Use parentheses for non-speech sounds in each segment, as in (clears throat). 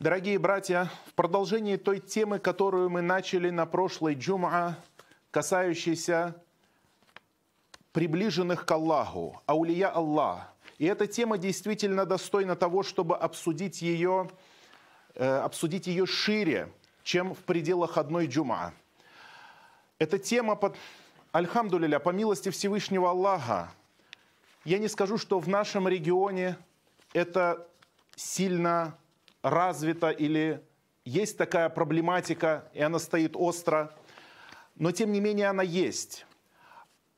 Дорогие братья, в продолжении той темы, которую мы начали на прошлой джум'a, касающейся приближенных к Аллаху, аулия Аллах. И эта тема действительно достойна того, чтобы обсудить ее, э, обсудить ее шире, чем в пределах одной джум'a. Эта тема, под, альхамдулиля, по милости Всевышнего Аллаха, я не скажу, что в нашем регионе это сильно развита или есть такая проблематика, и она стоит остро, но тем не менее она есть.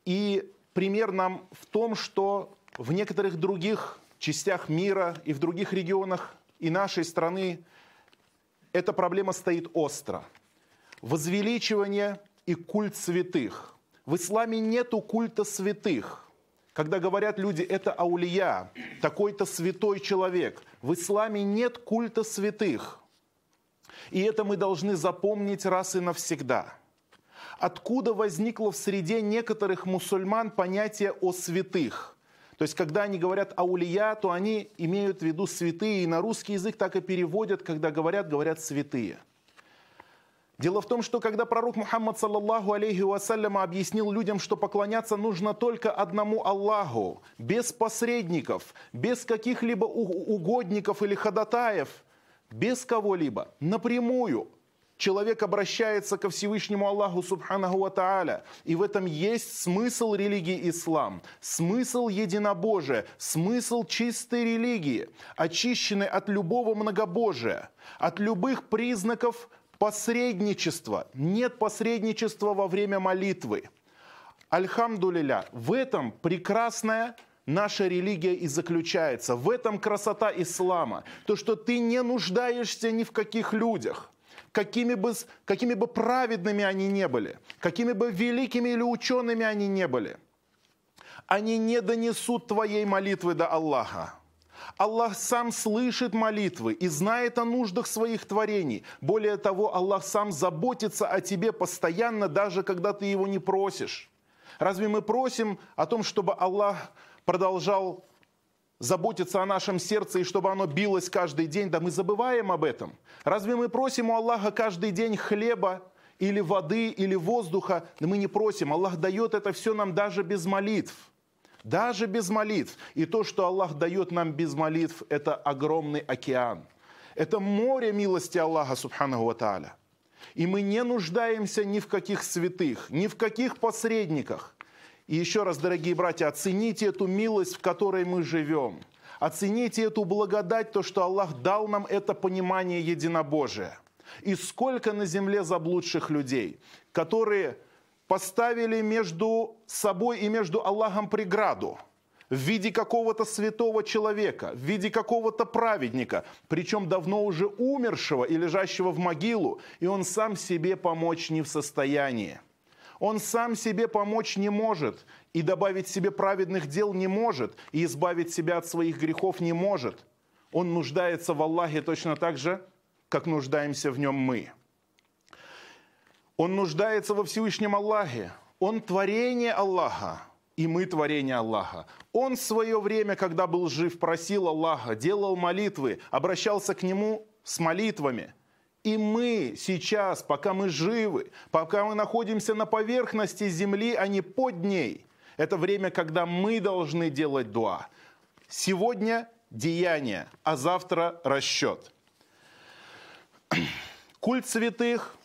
И пример нам в том, что в некоторых других частях мира и в других регионах и нашей страны эта проблема стоит остро. Возвеличивание и культ святых. В исламе нету культа святых. Когда говорят люди, это аулия, такой-то святой человек. В исламе нет культа святых. И это мы должны запомнить раз и навсегда. Откуда возникло в среде некоторых мусульман понятие о святых? То есть, когда они говорят аулия, то они имеют в виду святые. И на русский язык так и переводят, когда говорят, говорят святые – Дело в том, что когда пророк Мухаммад, саллаллаху алейхи вассаляма, объяснил людям, что поклоняться нужно только одному Аллаху, без посредников, без каких-либо угодников или ходатаев, без кого-либо, напрямую, человек обращается ко Всевышнему Аллаху Субханаху Ва. И в этом есть смысл религии ислам, смысл единобожия, смысл чистой религии, очищенной от любого многобожия, от любых признаков посредничество. Нет посредничества во время молитвы. Альхамдулиля, в этом прекрасная наша религия и заключается. В этом красота ислама. То, что ты не нуждаешься ни в каких людях. Какими бы, какими бы праведными они не были, какими бы великими или учеными они не были, они не донесут твоей молитвы до Аллаха. Аллах сам слышит молитвы и знает о нуждах своих творений. Более того, Аллах сам заботится о тебе постоянно, даже когда ты его не просишь. Разве мы просим о том, чтобы Аллах продолжал заботиться о нашем сердце и чтобы оно билось каждый день? Да мы забываем об этом. Разве мы просим у Аллаха каждый день хлеба или воды, или воздуха? Да мы не просим. Аллах дает это все нам даже без молитв. Даже без молитв. И то, что Аллах дает нам без молитв, это огромный океан. Это море милости Аллаха, субханаху ва тааля. И мы не нуждаемся ни в каких святых, ни в каких посредниках. И еще раз, дорогие братья, оцените эту милость, в которой мы живем. Оцените эту благодать, то, что Аллах дал нам это понимание единобожия. И сколько на земле заблудших людей, которые поставили между собой и между Аллахом преграду в виде какого-то святого человека, в виде какого-то праведника, причем давно уже умершего и лежащего в могилу, и он сам себе помочь не в состоянии. Он сам себе помочь не может, и добавить себе праведных дел не может, и избавить себя от своих грехов не может. Он нуждается в Аллахе точно так же, как нуждаемся в нем мы. Он нуждается во Всевышнем Аллахе. Он творение Аллаха, и мы творение Аллаха. Он в свое время, когда был жив, просил Аллаха, делал молитвы, обращался к Нему с молитвами. И мы сейчас, пока мы живы, пока мы находимся на поверхности земли, а не под ней, это время, когда мы должны делать дуа. Сегодня деяние, а завтра расчет. (clears throat) Культ святых –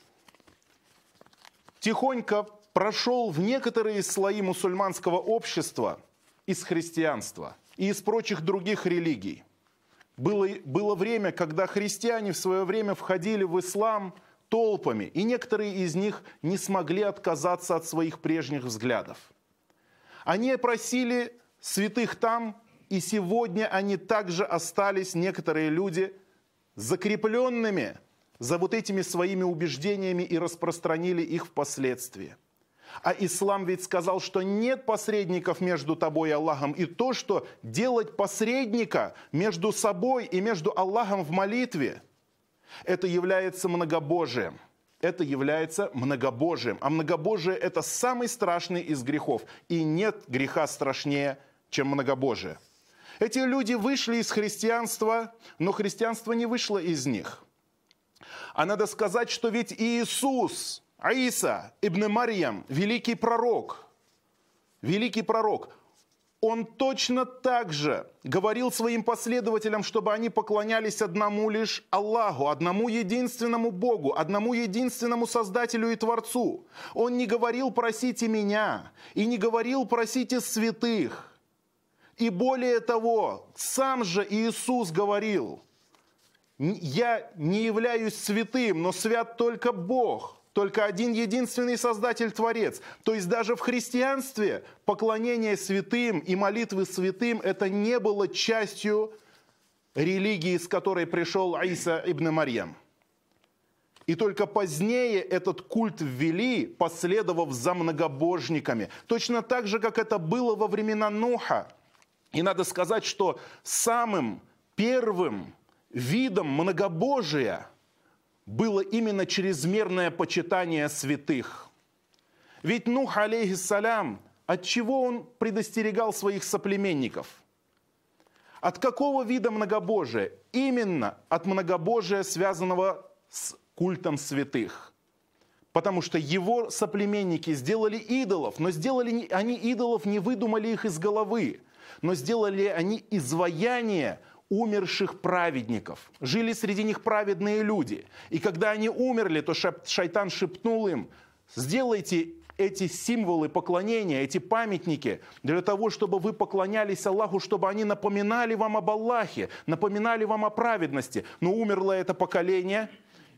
тихонько прошел в некоторые слои мусульманского общества из христианства и из прочих других религий. Было, было время, когда христиане в свое время входили в ислам толпами, и некоторые из них не смогли отказаться от своих прежних взглядов. Они просили святых там, и сегодня они также остались, некоторые люди, закрепленными за вот этими своими убеждениями и распространили их впоследствии. А ислам ведь сказал, что нет посредников между тобой и Аллахом. И то, что делать посредника между собой и между Аллахом в молитве, это является многобожием. Это является многобожием. А многобожие – это самый страшный из грехов. И нет греха страшнее, чем многобожие. Эти люди вышли из христианства, но христианство не вышло из них – А надо сказать, что ведь Иисус, Аиса, Ибн Марьям, великий пророк, великий пророк, он точно так же говорил своим последователям, чтобы они поклонялись одному лишь Аллаху, одному единственному Богу, одному единственному Создателю и Творцу. Он не говорил «просите меня» и не говорил «просите святых». И более того, сам же Иисус говорил, «Я не являюсь святым, но свят только Бог» только один единственный Создатель Творец. То есть даже в христианстве поклонение святым и молитвы святым это не было частью религии, с которой пришел Иса ибн Марьям. И только позднее этот культ ввели, последовав за многобожниками. Точно так же, как это было во времена Нуха. И надо сказать, что самым первым видом многобожия – было именно чрезмерное почитание святых. Ведь Нух, алейхиссалям, от чего он предостерегал своих соплеменников? От какого вида многобожия? Именно от многобожия, связанного с культом святых. Потому что его соплеменники сделали идолов, но сделали они идолов, не выдумали их из головы, но сделали они изваяние умерших праведников. Жили среди них праведные люди. И когда они умерли, то шайтан шепнул им, сделайте эти символы поклонения, эти памятники для того, чтобы вы поклонялись Аллаху, чтобы они напоминали вам об Аллахе, напоминали вам о праведности. Но умерло это поколение,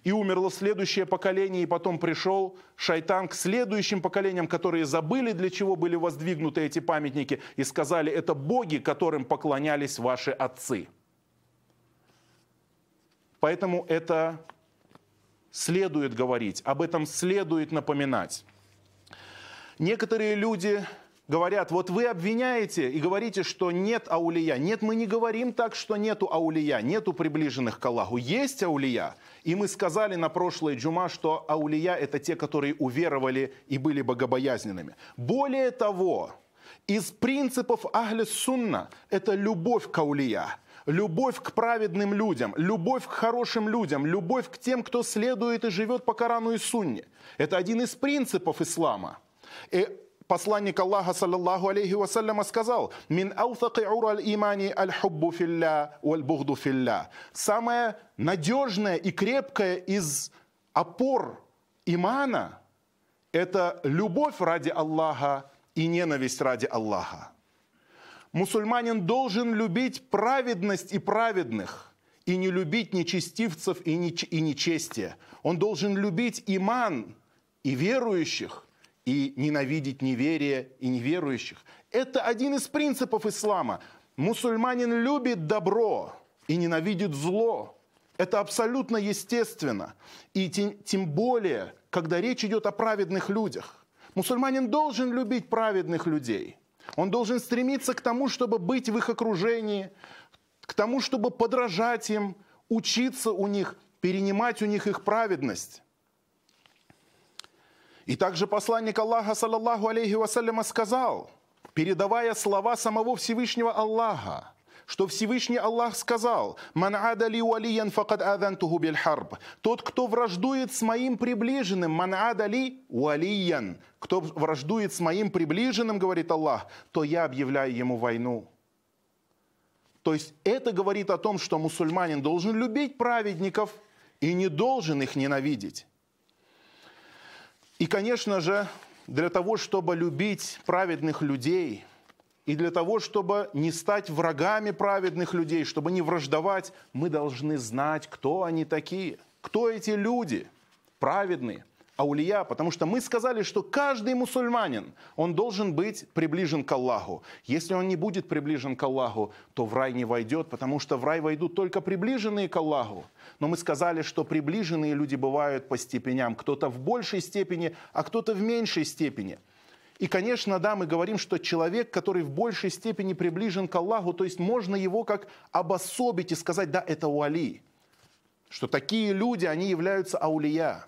и умерло следующее поколение, и потом пришел шайтан к следующим поколениям, которые забыли, для чего были воздвигнуты эти памятники, и сказали, это боги, которым поклонялись ваши отцы. Поэтому это следует говорить, об этом следует напоминать. Некоторые люди говорят, вот вы обвиняете и говорите, что нет аулия. Нет, мы не говорим так, что нету аулия, нету приближенных к Аллаху. Есть аулия. И мы сказали на прошлой джума, что аулия это те, которые уверовали и были богобоязненными. Более того, из принципов Ахли Сунна это любовь к аулия любовь к праведным людям, любовь к хорошим людям, любовь к тем, кто следует и живет по Корану и Сунне. Это один из принципов ислама. И посланник Аллаха, саллаллаху алейхи вассаляма, сказал, «Мин аутаки урал имани аль хуббу филля валь бугду филля». Самое надежное и крепкое из опор имана – это любовь ради Аллаха и ненависть ради Аллаха. Мусульманин должен любить праведность и праведных, и не любить нечестивцев и, неч- и нечестие. Он должен любить иман и верующих, и ненавидеть неверие и неверующих. Это один из принципов ислама. Мусульманин любит добро и ненавидит зло. Это абсолютно естественно. И тем, тем более, когда речь идет о праведных людях. Мусульманин должен любить праведных людей. Он должен стремиться к тому, чтобы быть в их окружении, к тому, чтобы подражать им, учиться у них, перенимать у них их праведность. И также посланник Аллаха, саллаллаху алейхи вассаляма, сказал, передавая слова самого Всевышнего Аллаха, что Всевышний Аллах сказал, «Ман адали валиян факад адантуху биль харб». Тот, кто враждует с моим приближенным, «Ман адали валиян». Кто враждует с моим приближенным, говорит Аллах, то я объявляю ему войну. То есть это говорит о том, что мусульманин должен любить праведников и не должен их ненавидеть. И, конечно же, для того, чтобы любить праведных людей – и для того, чтобы не стать врагами праведных людей, чтобы не враждовать, мы должны знать, кто они такие, кто эти люди? Праведные, аулия, потому что мы сказали, что каждый мусульманин, он должен быть приближен к Аллаху. Если он не будет приближен к Аллаху, то в рай не войдет, потому что в рай войдут только приближенные к Аллаху. Но мы сказали, что приближенные люди бывают по степеням, кто-то в большей степени, а кто-то в меньшей степени – и, конечно, да, мы говорим, что человек, который в большей степени приближен к Аллаху, то есть можно его как обособить и сказать, да, это уали. Что такие люди, они являются аулия,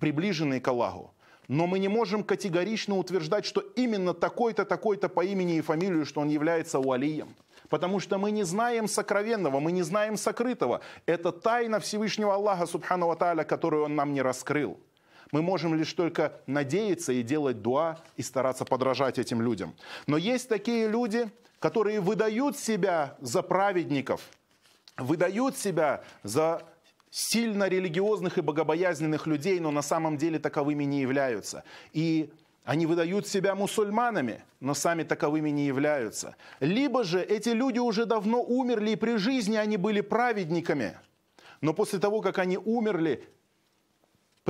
приближенные к Аллаху. Но мы не можем категорично утверждать, что именно такой-то, такой-то по имени и фамилию, что он является уалием. потому что мы не знаем сокровенного, мы не знаем сокрытого. Это тайна Всевышнего Аллаха, Субхану Тааля, которую Он нам не раскрыл. Мы можем лишь только надеяться и делать дуа и стараться подражать этим людям. Но есть такие люди, которые выдают себя за праведников, выдают себя за сильно религиозных и богобоязненных людей, но на самом деле таковыми не являются. И они выдают себя мусульманами, но сами таковыми не являются. Либо же эти люди уже давно умерли, и при жизни они были праведниками. Но после того, как они умерли,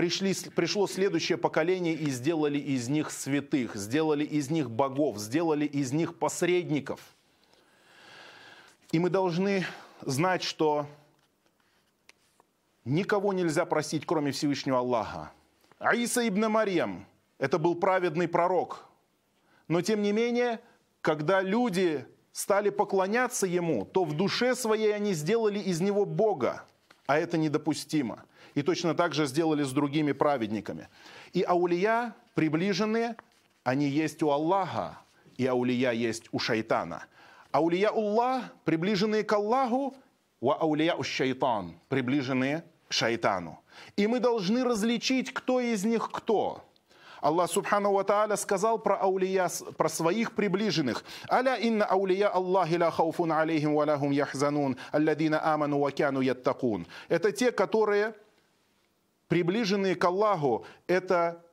пришли, пришло следующее поколение и сделали из них святых, сделали из них богов, сделали из них посредников. И мы должны знать, что никого нельзя просить, кроме Всевышнего Аллаха. Аиса ибн Марьям – это был праведный пророк. Но тем не менее, когда люди стали поклоняться ему, то в душе своей они сделали из него Бога, а это недопустимо. И точно так же сделали с другими праведниками. И аулия, приближенные, они есть у Аллаха, и аулия есть у шайтана. Аулия Аллах, приближенные к Аллаху, ва аулия у шайтан, приближенные к шайтану. И мы должны различить, кто из них кто. Аллах Субхану Ва Тааля сказал про аулия, про своих приближенных. Аля инна аулия Аллахи ла хауфун алейхим ва лахум яхзанун, алладина аману ва кяну яттакун. Это те, которые приближенные к Аллаху, это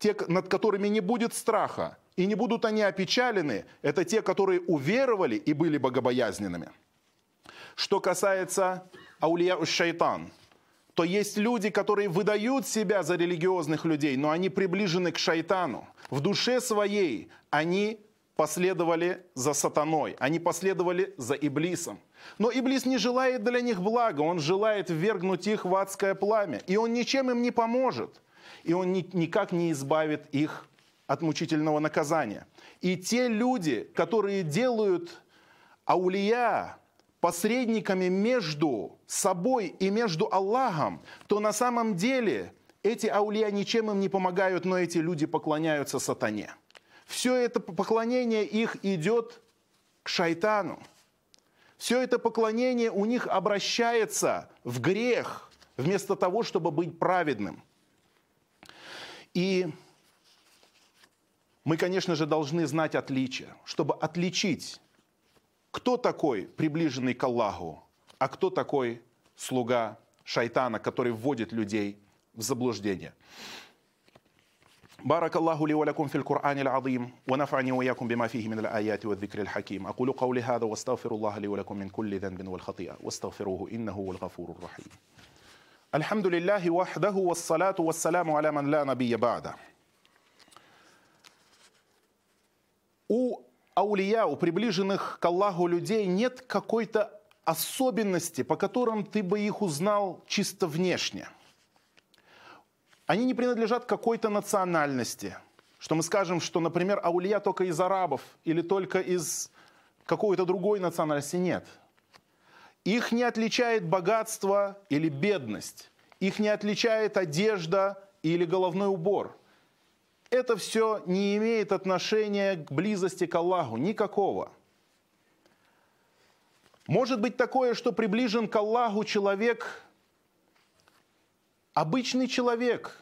те, над которыми не будет страха, и не будут они опечалены, это те, которые уверовали и были богобоязненными. Что касается аулия шайтан, то есть люди, которые выдают себя за религиозных людей, но они приближены к шайтану. В душе своей они последовали за сатаной, они последовали за Иблисом. Но Иблис не желает для них блага, он желает ввергнуть их в адское пламя. И он ничем им не поможет. И он ни, никак не избавит их от мучительного наказания. И те люди, которые делают аулия посредниками между собой и между Аллахом, то на самом деле эти аулия ничем им не помогают, но эти люди поклоняются сатане. Все это поклонение их идет к шайтану все это поклонение у них обращается в грех, вместо того, чтобы быть праведным. И мы, конечно же, должны знать отличие, чтобы отличить, кто такой приближенный к Аллаху, а кто такой слуга шайтана, который вводит людей в заблуждение. بارك الله لي ولكم في القرآن العظيم ونفعني وإياكم بما فيه من الآيات والذكر الحكيم أقول قولي هذا واستغفر الله لي ولكم من كل ذنب والخطيئة واستغفروه إنه هو الغفور الرحيم الحمد لله وحده والصلاة والسلام على من لا نبي بعده У аулия, у приближенных к Аллаху людей нет какой-то особенности, по которым ты бы их узнал чисто внешне – они не принадлежат какой-то национальности. Что мы скажем, что, например, аулия только из арабов или только из какой-то другой национальности. Нет. Их не отличает богатство или бедность. Их не отличает одежда или головной убор. Это все не имеет отношения к близости к Аллаху, никакого. Может быть такое, что приближен к Аллаху человек, обычный человек,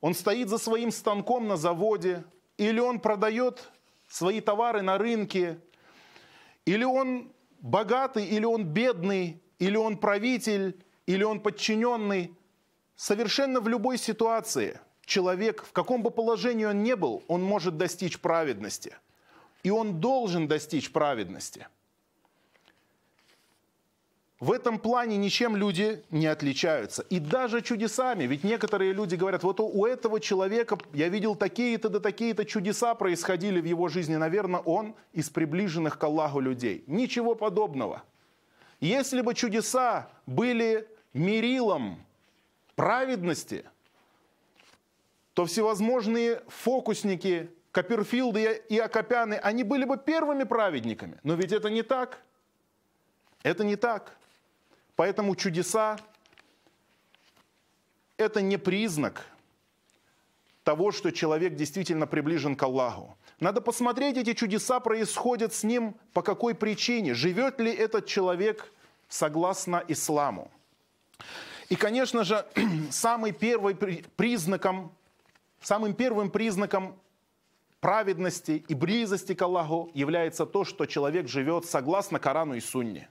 он стоит за своим станком на заводе, или он продает свои товары на рынке, или он богатый, или он бедный, или он правитель, или он подчиненный. Совершенно в любой ситуации человек, в каком бы положении он ни был, он может достичь праведности. И он должен достичь праведности – в этом плане ничем люди не отличаются. И даже чудесами. Ведь некоторые люди говорят, вот у этого человека я видел такие-то да такие-то чудеса происходили в его жизни. Наверное, он из приближенных к Аллаху людей. Ничего подобного. Если бы чудеса были мерилом праведности, то всевозможные фокусники, Копперфилды и Акопяны, они были бы первыми праведниками. Но ведь это не так. Это не так. Поэтому чудеса – это не признак того, что человек действительно приближен к Аллаху. Надо посмотреть, эти чудеса происходят с ним по какой причине. Живет ли этот человек согласно исламу. И, конечно же, (clears throat) самый первый признаком, самым первым признаком праведности и близости к Аллаху является то, что человек живет согласно Корану и Сунне.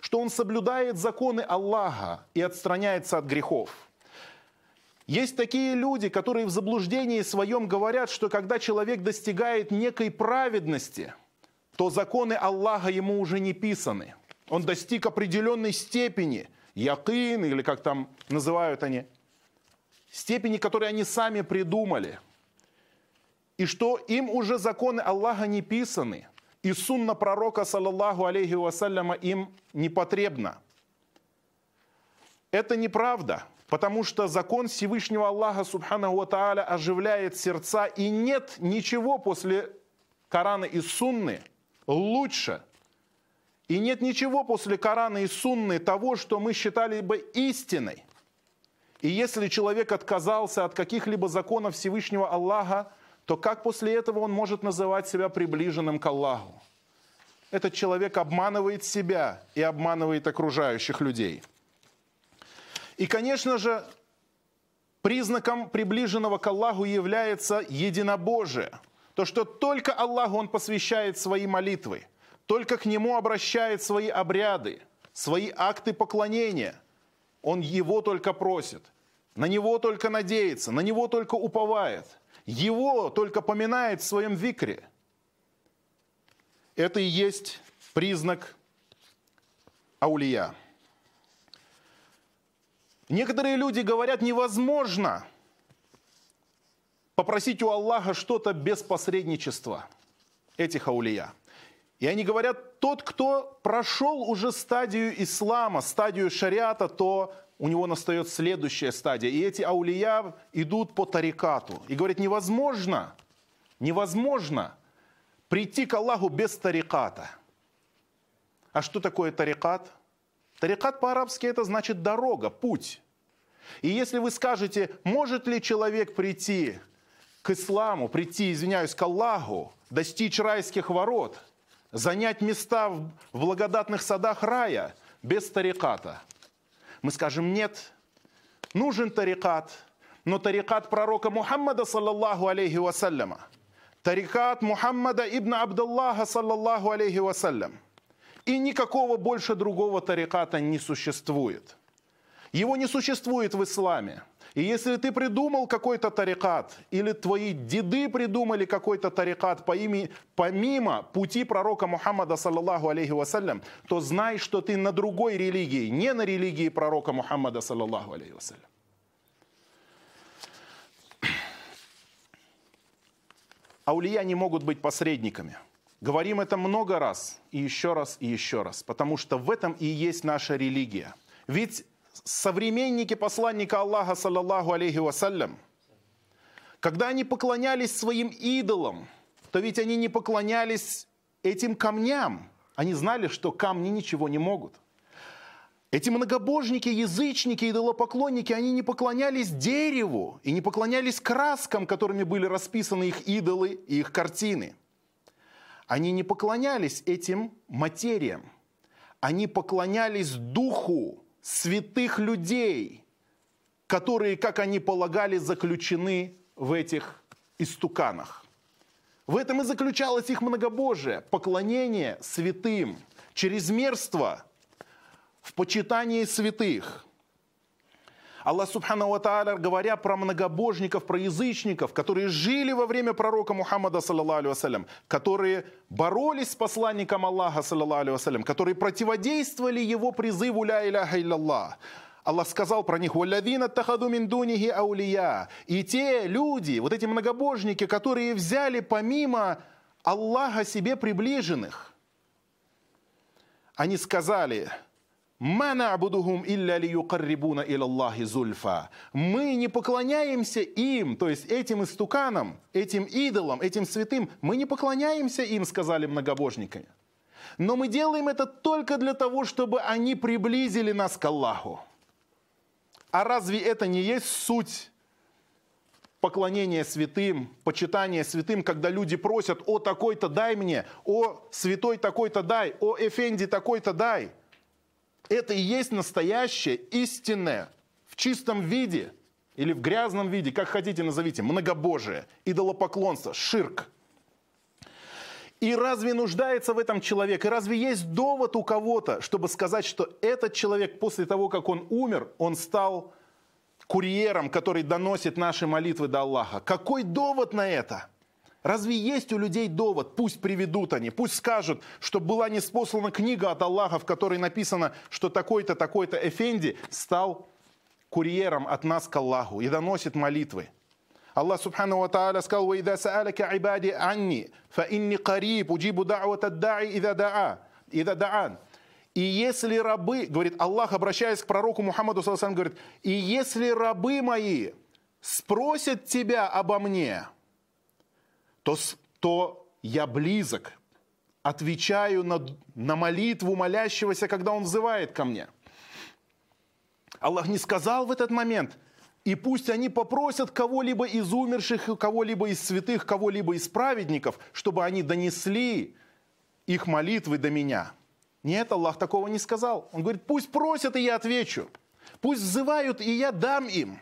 Что он соблюдает законы Аллаха и отстраняется от грехов. Есть такие люди, которые в заблуждении своем говорят, что когда человек достигает некой праведности, то законы Аллаха ему уже не писаны. Он достиг определенной степени, якин, или как там называют они, степени, которые они сами придумали – и что им уже законы Аллаха не писаны, и сунна пророка, саллаллаху алейхи вассаляма, им не потребна. Это неправда, потому что закон Всевышнего Аллаха, субханаху ва оживляет сердца, и нет ничего после Корана и Сунны лучше. И нет ничего после Корана и Сунны того, что мы считали бы истиной. И если человек отказался от каких-либо законов Всевышнего Аллаха, то как после этого он может называть себя приближенным к Аллаху? Этот человек обманывает себя и обманывает окружающих людей. И, конечно же, признаком приближенного к Аллаху является единобожие. То, что только Аллаху он посвящает свои молитвы, только к Нему обращает свои обряды, свои акты поклонения. Он Его только просит, на Него только надеется, на Него только уповает – его только поминает в своем викре. Это и есть признак аулия. Некоторые люди говорят, невозможно попросить у Аллаха что-то без посредничества этих аулия. И они говорят, тот, кто прошел уже стадию ислама, стадию шариата, то у него настает следующая стадия. И эти аулия идут по тарикату. И говорят, невозможно, невозможно прийти к Аллаху без тариката. А что такое тарикат? Тарикат по-арабски это значит дорога, путь. И если вы скажете, может ли человек прийти к исламу, прийти, извиняюсь, к Аллаху, достичь райских ворот, занять места в благодатных садах рая без тариката – мы скажем нет, нужен тарикат, но тарикат пророка Мухаммада, саллаллаху алейхи вассаляма, тарикат Мухаммада ибн Абдаллаха, саллаллаху алейхи вассалям. И никакого больше другого тариката не существует. Его не существует в исламе. И если ты придумал какой-то тарикат, или твои деды придумали какой-то тарикат по имени, помимо пути пророка Мухаммада, саллаллаху алейхи вассалям, то знай, что ты на другой религии, не на религии пророка Мухаммада, саллаллаху алейхи вассалям. Аулия не могут быть посредниками. Говорим это много раз, и еще раз, и еще раз, потому что в этом и есть наша религия. Ведь современники посланника Аллаха, саллаллаху алейхи вассалям, когда они поклонялись своим идолам, то ведь они не поклонялись этим камням. Они знали, что камни ничего не могут. Эти многобожники, язычники, идолопоклонники, они не поклонялись дереву и не поклонялись краскам, которыми были расписаны их идолы и их картины. Они не поклонялись этим материям. Они поклонялись духу, святых людей, которые, как они полагали, заключены в этих истуканах. В этом и заключалось их многобожие, поклонение святым, чрезмерство в почитании святых. Аллах Субхану Ва говоря про многобожников, про язычников, которые жили во время пророка Мухаммада, саллаллаху которые боролись с посланником Аллаха, саллаллаху которые противодействовали его призыву «Ля иляха илляллах», Аллах сказал про них, «Валявина тахаду мин дунихи аулия». И те люди, вот эти многобожники, которые взяли помимо Аллаха себе приближенных, они сказали, Манабудухум илля лиюкаррибуна илаллахи зульфа. Мы не поклоняемся им, то есть этим истуканам, этим идолам, этим святым, мы не поклоняемся им, сказали многобожники. Но мы делаем это только для того, чтобы они приблизили нас к Аллаху. А разве это не есть суть поклонение святым, почитание святым, когда люди просят, о такой-то дай мне, о святой такой-то дай, о эфенди такой-то дай. Это и есть настоящее, истинное, в чистом виде или в грязном виде, как хотите назовите, многобожие, идолопоклонство, ширк. И разве нуждается в этом человек? И разве есть довод у кого-то, чтобы сказать, что этот человек после того, как он умер, он стал курьером, который доносит наши молитвы до Аллаха. Какой довод на это? Разве есть у людей довод? Пусть приведут они, пусть скажут, что была неспослана книга от Аллаха, в которой написано, что такой-то, такой-то Эфенди стал курьером от нас к Аллаху и доносит молитвы. Аллах Субхану Ва Тааля сказал, «Ваида са'аляка ибади анни, фа инни кариб, уджибу да'ват ад-да'i ида да'a». Ида. И если рабы, говорит Аллах, обращаясь к пророку Мухаммаду, говорит, и если рабы мои спросят тебя обо мне, то, то я близок, отвечаю на, на молитву молящегося, когда он взывает ко мне. Аллах не сказал в этот момент, и пусть они попросят кого-либо из умерших, кого-либо из святых, кого-либо из праведников, чтобы они донесли их молитвы до меня – нет, Аллах такого не сказал. Он говорит, пусть просят, и я отвечу. Пусть взывают, и я дам им.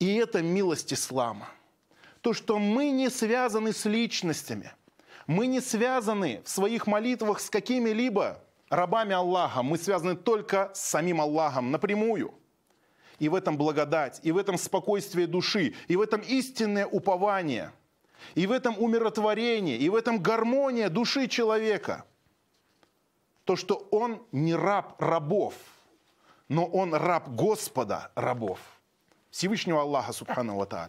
И это милость ислама. То, что мы не связаны с личностями. Мы не связаны в своих молитвах с какими-либо рабами Аллаха. Мы связаны только с самим Аллахом напрямую. И в этом благодать, и в этом спокойствие души, и в этом истинное упование, и в этом умиротворение, и в этом гармония души человека – то, что он не раб рабов, но он раб Господа рабов, Всевышнего Аллаха Субхану Ва.